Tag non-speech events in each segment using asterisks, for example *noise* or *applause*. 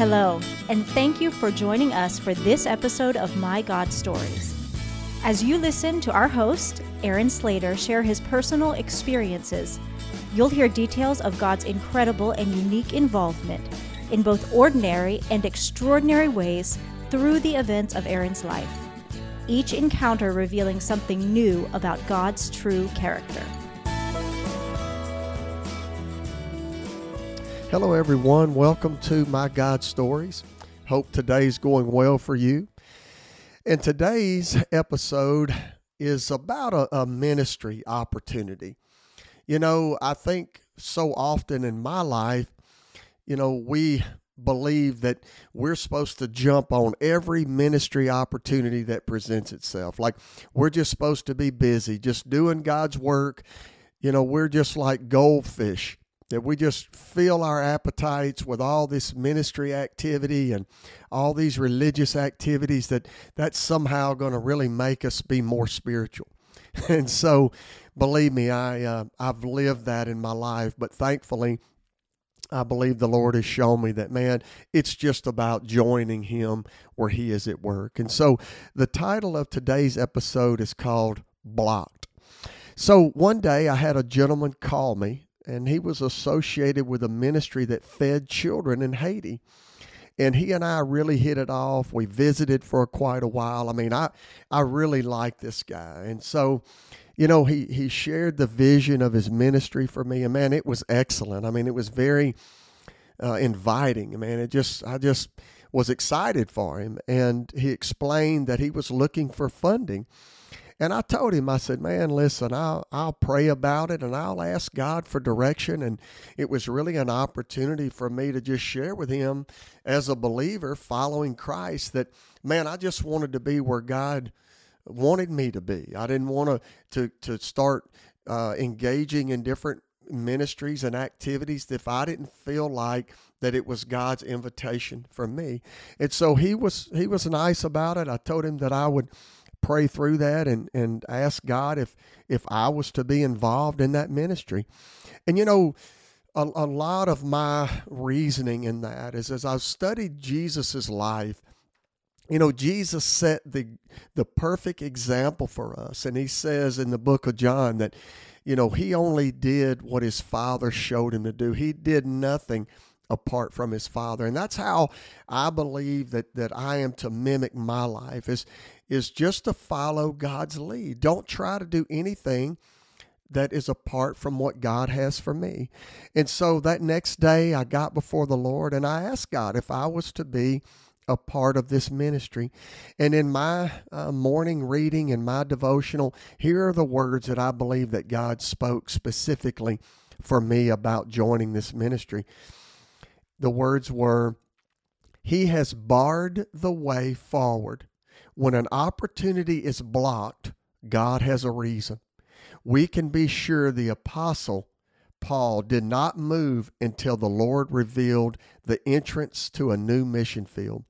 Hello, and thank you for joining us for this episode of My God Stories. As you listen to our host, Aaron Slater, share his personal experiences, you'll hear details of God's incredible and unique involvement in both ordinary and extraordinary ways through the events of Aaron's life, each encounter revealing something new about God's true character. Hello, everyone. Welcome to My God Stories. Hope today's going well for you. And today's episode is about a, a, ministry opportunity. You know, I think so often in my life, you know, we believe that we're supposed to jump on every ministry opportunity that presents itself. Like we're just supposed to be busy, just doing God's work. You know, we're just like goldfish that we just fill our appetites with all this ministry activity and all these religious activities that that's somehow going to really make us be more spiritual *laughs* and so believe me i uh, i've lived that in my life but thankfully I believe the Lord has shown me that, man, it's just about joining Him where He is at work. And so the title of today's episode is called Blocked. So one day I had a gentleman call me and he was associated with a ministry that fed children in Haiti. And he and I really hit it off. We visited for quite a while. I mean, I I really like this guy, and so, you know, he he shared the vision of his ministry for me, and man, it was excellent. I mean, it was very uh, inviting. Man, it just I just was excited for him, and he explained that he was looking for funding and I told him, I said, man, listen, I'll, I'll pray about it and I'll ask God for direction. And it was really an opportunity for me to just share with him as a believer following Christ that, man, I just wanted to be where God wanted me to be. I didn't want to, to, to start uh, engaging in different ministries and activities if I didn't feel like that it was God's invitation for me. And so he was he was nice about it. I told him that I would pray through that and, and ask God if, if I was to be involved in that ministry. And, you know, a, a lot of my reasoning in that is as I've studied Jesus's life, you know, Jesus set the the perfect example for us. And he says in the book of John that, you know, he only did what his father showed him to do. He did nothing apart from his father. And that's how I believe that that I am to mimic my life is is just to follow God's lead. Don't try to do anything that is apart from what God has for me. And so that next day, I got before the Lord and I asked God if I was to be a part of this ministry. And in my uh, morning reading and my devotional, here are the words that I believe that God spoke specifically for me about joining this ministry. The words were, He has barred the way forward when an opportunity is blocked, God has a reason. We can be sure the apostle Paul did not move until the Lord revealed the entrance to a new mission field.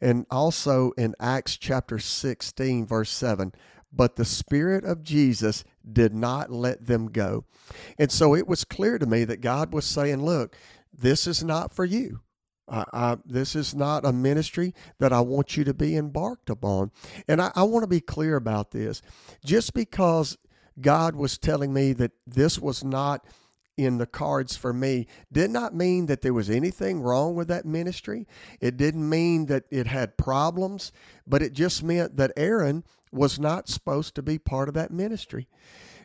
And also in Acts chapter 16, verse 7, but the Spirit of Jesus did not let them go. And so it was clear to me that God was saying, Look, this is not for you. I, I, this is not a ministry that I want you to be embarked upon. And I, I want to be clear about this. Just because God was telling me that this was not in the cards for me did not mean that there was anything wrong with that ministry. It didn't mean that it had problems, but it just meant that Aaron was not supposed to be part of that ministry.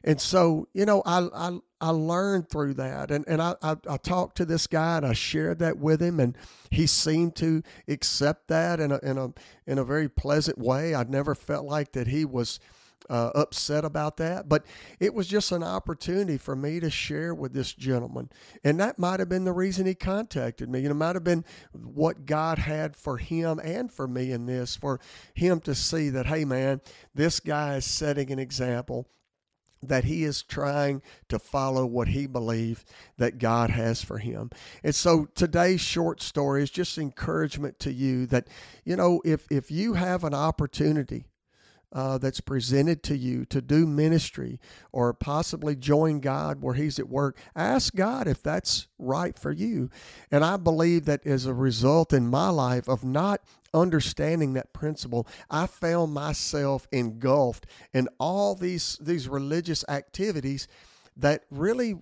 And so, you know, I, I, I learned through that. And, and I, I, I, talked to this guy and I shared that with him and he seemed to accept that in a, in a, in a very pleasant way. I'd never felt like that he was uh, upset about that, but it was just an opportunity for me to share with this gentleman. And that might have been the reason he contacted me. You know, might have been what God had for him and for me in this, for him to see that, hey, man, this guy is setting an example that he is trying to follow what he believes that God has for him. And so today's short story is just encouragement to you that, you know, if, if you have an opportunity uh, that's presented to you to do ministry or possibly join God where He's at work, ask God if that's right for you. And I believe that as a result in my life of not understanding that principle, I found myself engulfed in all these these religious activities that really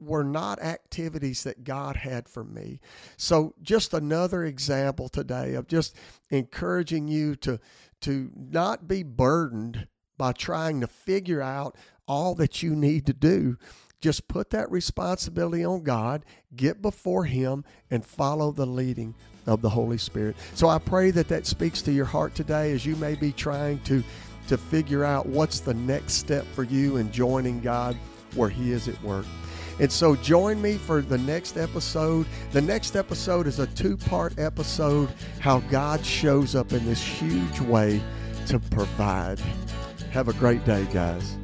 were not activities that God had for me. So just another example today of just encouraging you to to not be burdened by trying to figure out all that you need to do. Just put that responsibility on God, get before Him, and follow the leading of the Holy Spirit. So I pray that that speaks to your heart today as you may be trying to, to figure out what's the next step for you in joining God where He is at work. And so join me for the next episode. The next episode is a two part episode how God shows up in this huge way to provide. Have a great day, guys.